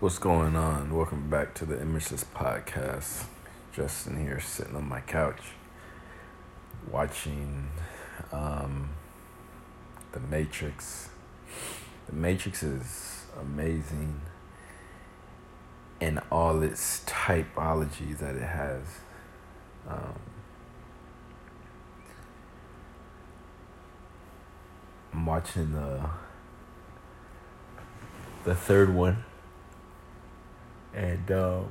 What's going on? Welcome back to the Imageless Podcast. Justin here, sitting on my couch, watching um, The Matrix. The Matrix is amazing in all its typology that it has. Um, I'm watching the the third one, and um,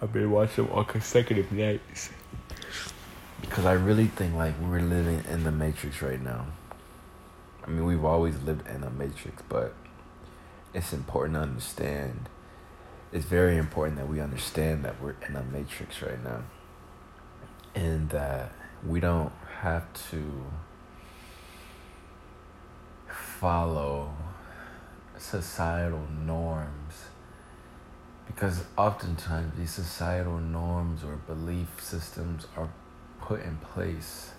I've been watching them on consecutive nights because I really think like we're living in the matrix right now. I mean, we've always lived in a matrix, but it's important to understand. It's very important that we understand that we're in a matrix right now, and that we don't have to follow societal norms because oftentimes these societal norms or belief systems are put in place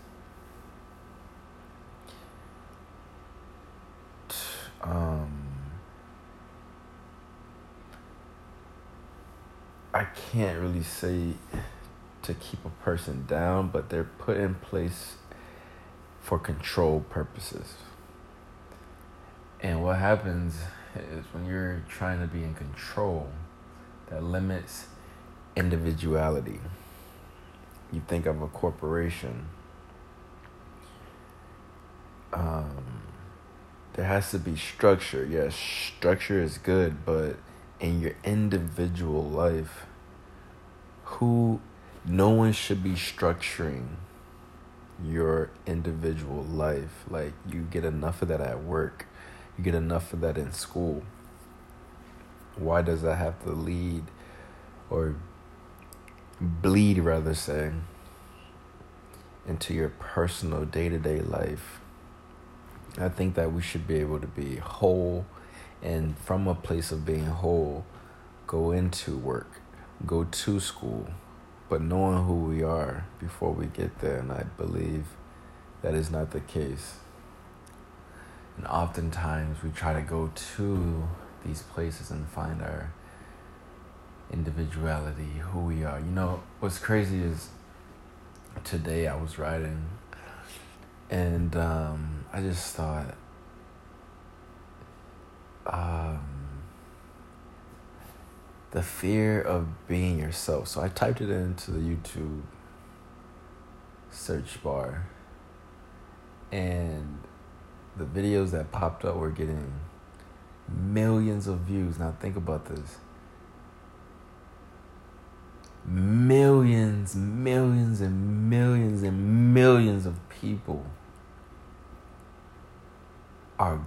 um, I can't really say to keep a person down, but they're put in place for control purposes. And what happens is when you're trying to be in control, that limits individuality. You think of a corporation. Um, there has to be structure. Yes, structure is good, but in your individual life, who no one should be structuring your individual life. Like you get enough of that at work you get enough of that in school. Why does that have to lead or bleed, rather say, into your personal day to day life? I think that we should be able to be whole and from a place of being whole, go into work, go to school, but knowing who we are before we get there. And I believe that is not the case. And oftentimes we try to go to these places and find our individuality, who we are. You know, what's crazy is today I was writing and um, I just thought, um, the fear of being yourself. So I typed it into the YouTube search bar and the videos that popped up were getting millions of views. Now think about this. Millions, millions, and millions, and millions of people are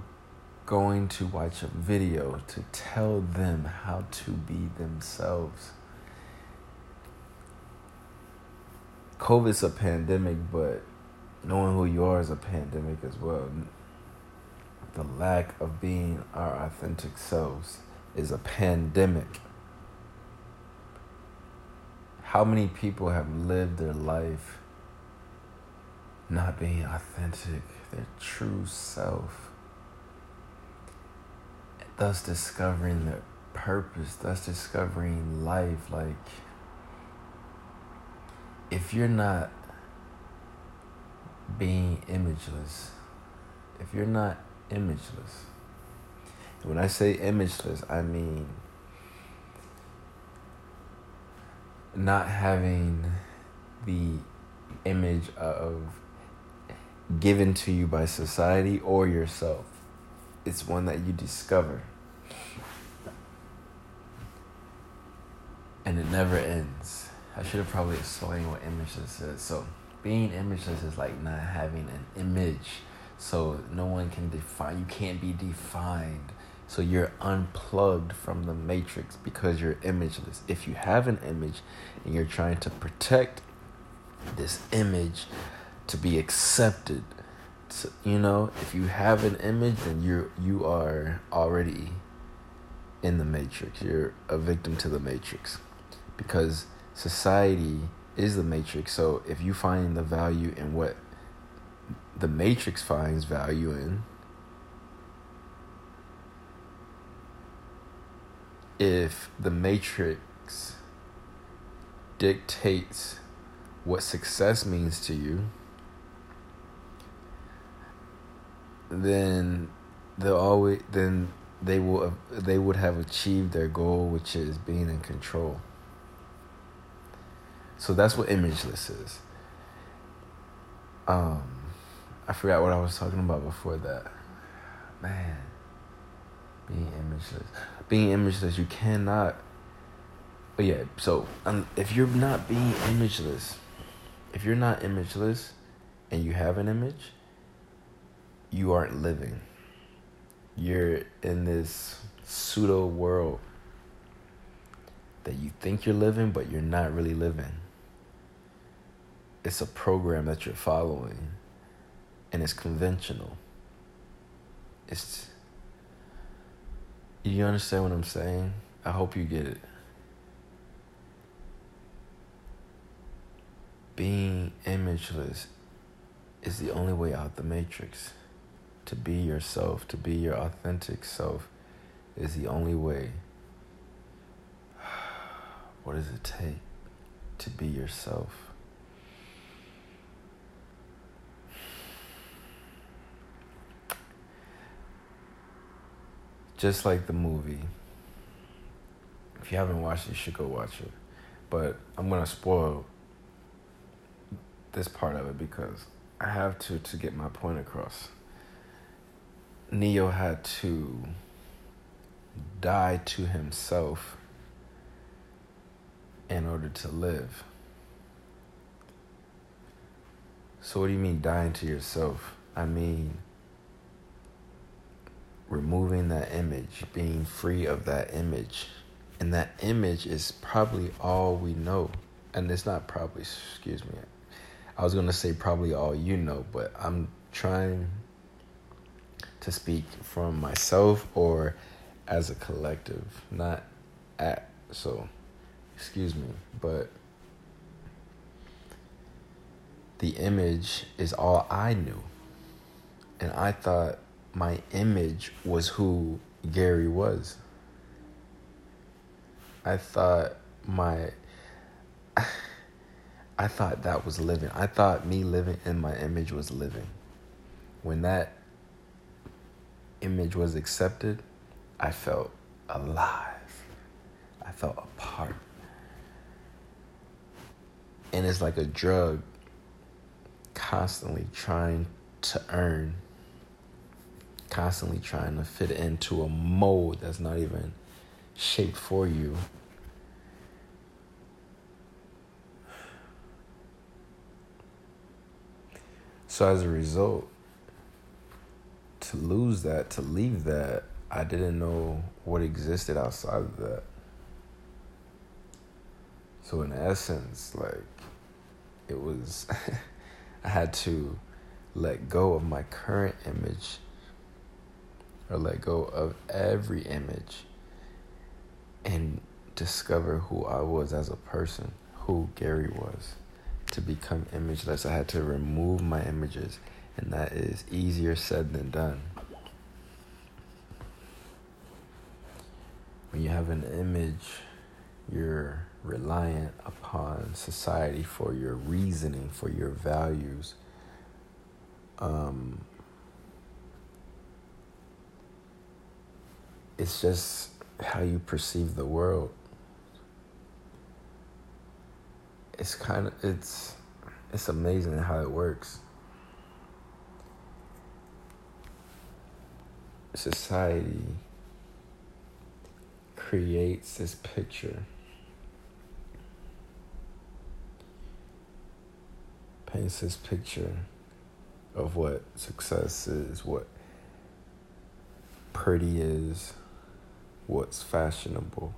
going to watch a video to tell them how to be themselves. COVID's a pandemic, but knowing who you are is a pandemic as well the lack of being our authentic selves is a pandemic. How many people have lived their life not being authentic, their true self, thus discovering their purpose, thus discovering life? Like, if you're not being imageless, if you're not imageless. When I say imageless, I mean not having the image of given to you by society or yourself. It's one that you discover. And it never ends. I should have probably explained what imageless is. So, being imageless is like not having an image so no one can define you can't be defined. So you're unplugged from the matrix because you're imageless. If you have an image and you're trying to protect this image to be accepted you know if you have an image then you're you are already in the matrix. You're a victim to the matrix because society is the matrix. So if you find the value in what the Matrix finds value in, if the matrix dictates what success means to you, then they'll always then they will they would have achieved their goal, which is being in control. So that's what imageless is. Um, I forgot what I was talking about before that. Man, being imageless, being imageless, you cannot. But yeah, so um, if you're not being imageless, if you're not imageless, and you have an image, you aren't living you're in this pseudo world that you think you're living, but you're not really living. It's a program that you're following, and it's conventional. It's. You understand what I'm saying? I hope you get it. Being imageless is the only way out the matrix to be yourself, to be your authentic self, is the only way. What does it take to be yourself? Just like the movie. If you haven't watched it, you should go watch it. But I'm to spoil this part of it because I have to to get my point across. Neo had to die to himself in order to live. So, what do you mean dying to yourself? I mean, removing that image, being free of that image. And that image is probably all we know. And it's not probably, excuse me. I was going to say probably all you know, but I'm trying to speak from myself or as a collective, not at so excuse me, but the image is all I knew. And I thought my image was who Gary was. I thought my I thought that was living. I thought me living in my image was living. When that image was accepted, I felt alive. I felt a part. And it's like a drug constantly trying to earn, constantly trying to fit into a mold that's not even shaped for you. So as a result, to lose that, to leave that, I didn't know what existed outside of that. So in essence, like it was I had to let go of my current image or let go of every image and discover who I was as a person, who Gary was. To become imageless, I had to remove my images and that is easier said than done. When you have an image, you're reliant upon society for your reasoning, for your values. Um, it's just how you perceive the world. It's kind of it's it's amazing how it works. society creates this picture. Paints this picture of what success is, what pretty is, what's fashionable.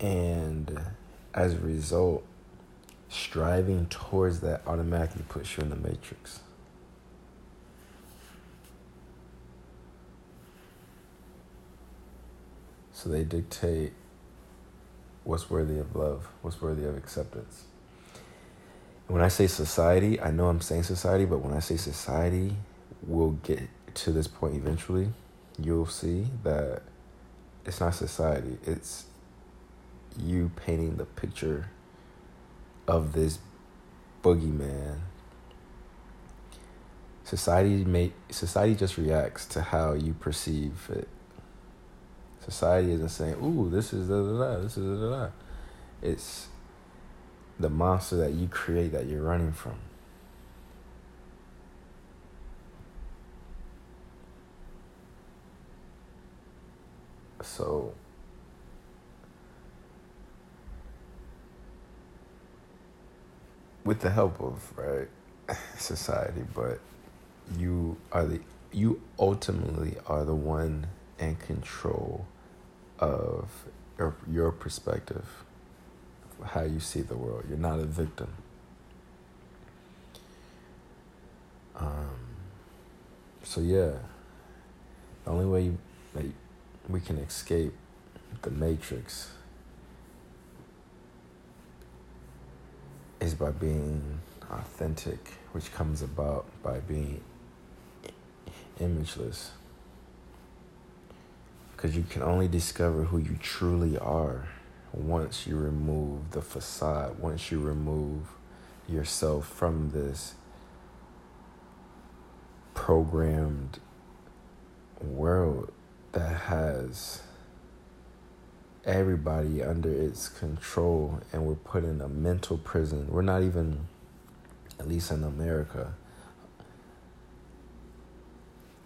And as a result, striving towards that automatically puts you in the matrix. So they dictate what's worthy of love, what's worthy of acceptance. When I say society, I know I'm saying society, but when I say society, get get to this point eventually, you'll see that it's not society, it's you painting the picture of this boogeyman. Society may society just reacts to how you perceive it. Society isn't saying, "Ooh, this is da da da, this is da da da." It's the monster that you create that you're running from. So with the help of right society, but you are the you ultimately are the one in control of your, your perspective, how you see the world. You're not a victim. Um, so yeah, the only way that we can escape the matrix is by being authentic, which comes about by being imageless. Because you can only discover who you truly are once you remove the facade, once you remove yourself from this programmed world that has everybody under its control and we're put in a mental prison. We're not even, at least in America,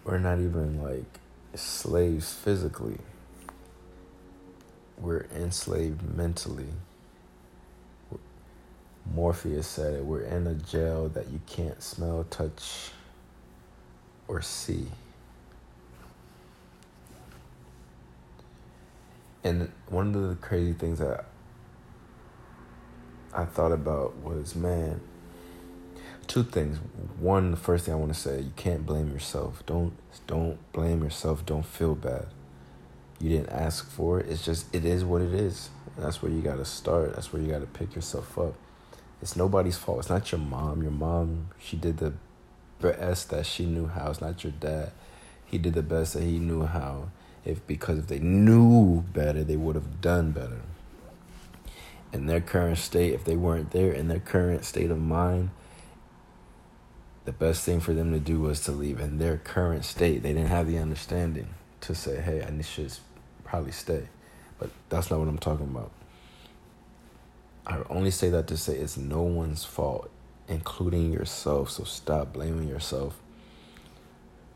we're not even like slaves physically. We're enslaved mentally. Morpheus said it. We're in a jail that you can't smell, touch, or see. And one of the crazy things that I thought about was man, two things. One, the first thing I want to say, you can't blame yourself. Don't don't blame yourself. Don't feel bad. You didn't ask for it. It's just it is what it is. And that's where you got to start. That's where you got to pick yourself up. It's nobody's fault. It's not your mom. Your mom, she did the best that she knew how. It's not your dad. He did the best that he knew how if because if they knew better, they would have done better. In their current state, if they weren't there in their current state of mind, the best thing for them to do was to leave. In their current state, they didn't have the understanding to say, "Hey, I should probably stay," but that's not what I'm talking about. I only say that to say it's no one's fault, including yourself. So stop blaming yourself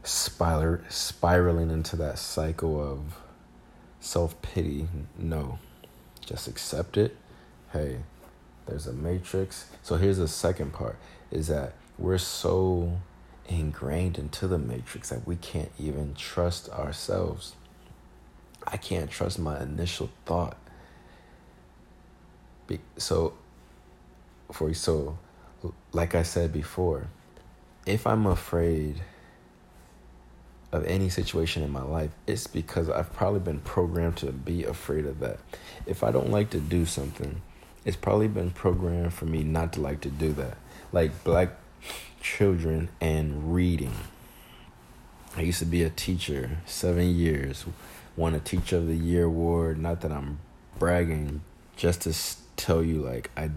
spiral, spiraling into that cycle of self pity. No, just accept it. Hey, there's a matrix. So here's the second part is that we're so ingrained into the matrix that we can't even trust ourselves. I can't trust my initial thought. Be- so, for so, like I said before, if I'm afraid of any situation in my life, it's because I've probably been programmed to be afraid of that. If I don't like to do something, it's probably been programmed for me not to like to do that. Like black children and reading. I used to be a teacher, seven years, won a Teacher of the Year award. Not that I'm bragging, just to tell you, like I,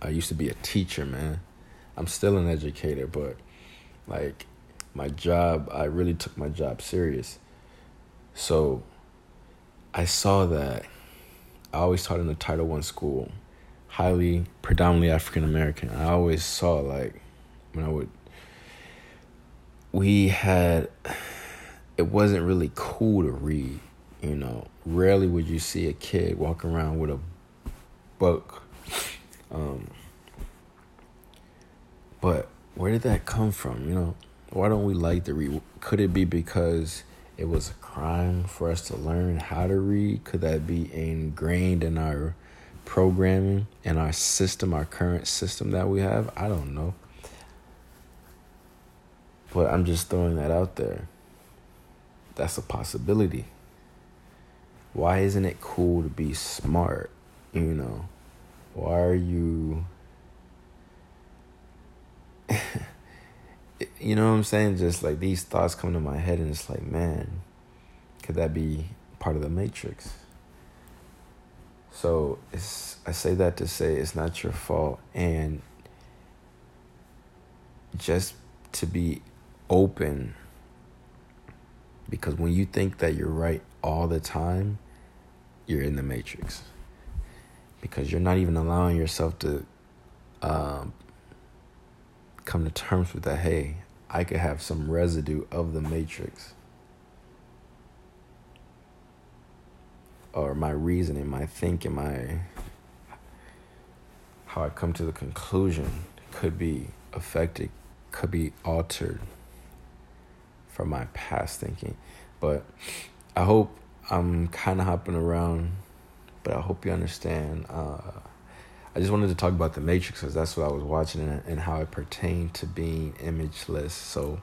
I used to be a teacher, man. I'm still an educator, but like my job, I really took my job serious. So I saw that I always taught in the Title One school, highly predominantly African American. I always saw like when I would we had it wasn't really cool to read, you know. Rarely would you see a kid walk around with a book. Um, but where did that come from, you know? Why don't we like to read? Could it be because it was a crime for us to learn how to read? Could that be ingrained in our programming and our system, our current system that we have? I don't know. But I'm just throwing that out there. That's a possibility. Why isn't it cool to be smart? You know, why are you you know what I'm saying? Just like these thoughts come to my head, and it's like, man, could that be part of the matrix? So it's I say that to say it's not your fault, and just to be open because when you think that you're right all the time, you're in the matrix. Because you're not even allowing yourself to um, come to terms with that. Hey, I could have some residue of the matrix. Or my reasoning, my thinking, my how I come to the conclusion could be affected, could be altered from my past thinking. But I hope I'm kind of hopping around, but I hope you understand. Uh, I just wanted to talk about the Matrix because that's what I was watching and, and how it pertained to being imageless. So,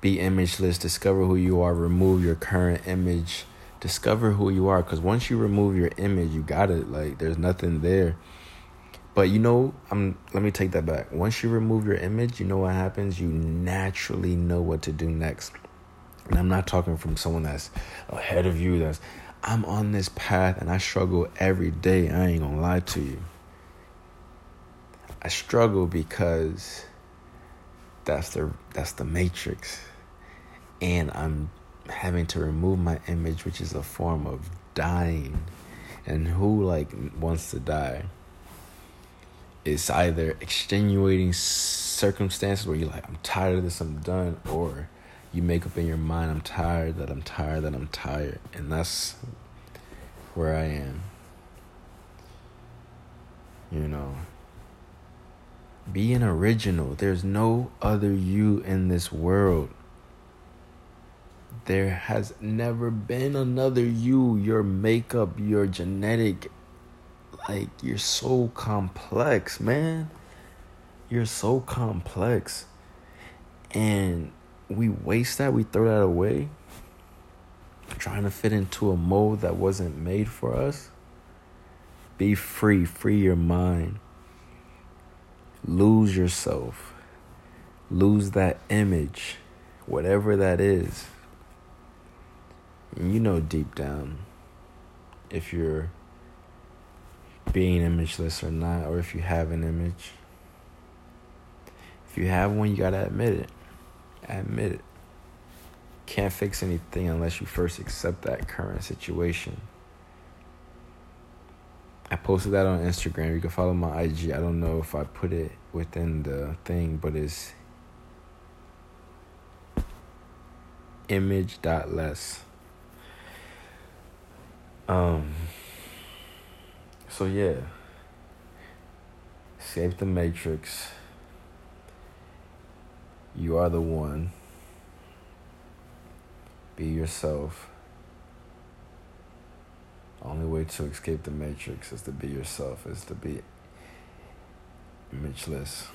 be imageless, discover who you are, remove your current image, discover who you are. Because once you remove your image, you got it. Like, there's nothing there. But you know, I'm let me take that back. Once you remove your image, you know what happens? You naturally know what to do next. And I'm not talking from someone that's ahead of you that's I'm on this path and I struggle every day. I ain't to lie to you. I struggle because that's the that's the matrix. And I'm having to remove my image which is a form of dying. And who like wants to die? it's either extenuating circumstances where you're like, I'm tired of this, I'm done, or you make up in your mind, I'm tired, that I'm tired, that I'm tired. And that's where I am. You know, be an original. There's no other you in this world. There has never been another you. Your makeup, your genetic like you're so complex, man. You're so complex. And we waste that, we throw that away. Trying to fit into a mold that wasn't made for us. Be free, free your mind. Lose yourself. Lose that image, whatever that is. And you know deep down, if you're being imageless or not, or if you have an image. If you have one, you gotta admit it. Admit it. Can't fix anything unless you first accept that current situation. I posted that on Instagram. You can follow my IG. I don't know if I put it within the thing, but it's image dot less. Um so yeah. Escape the matrix. You are the one. Be yourself. Only way to escape the matrix is to be yourself, is to be imageless.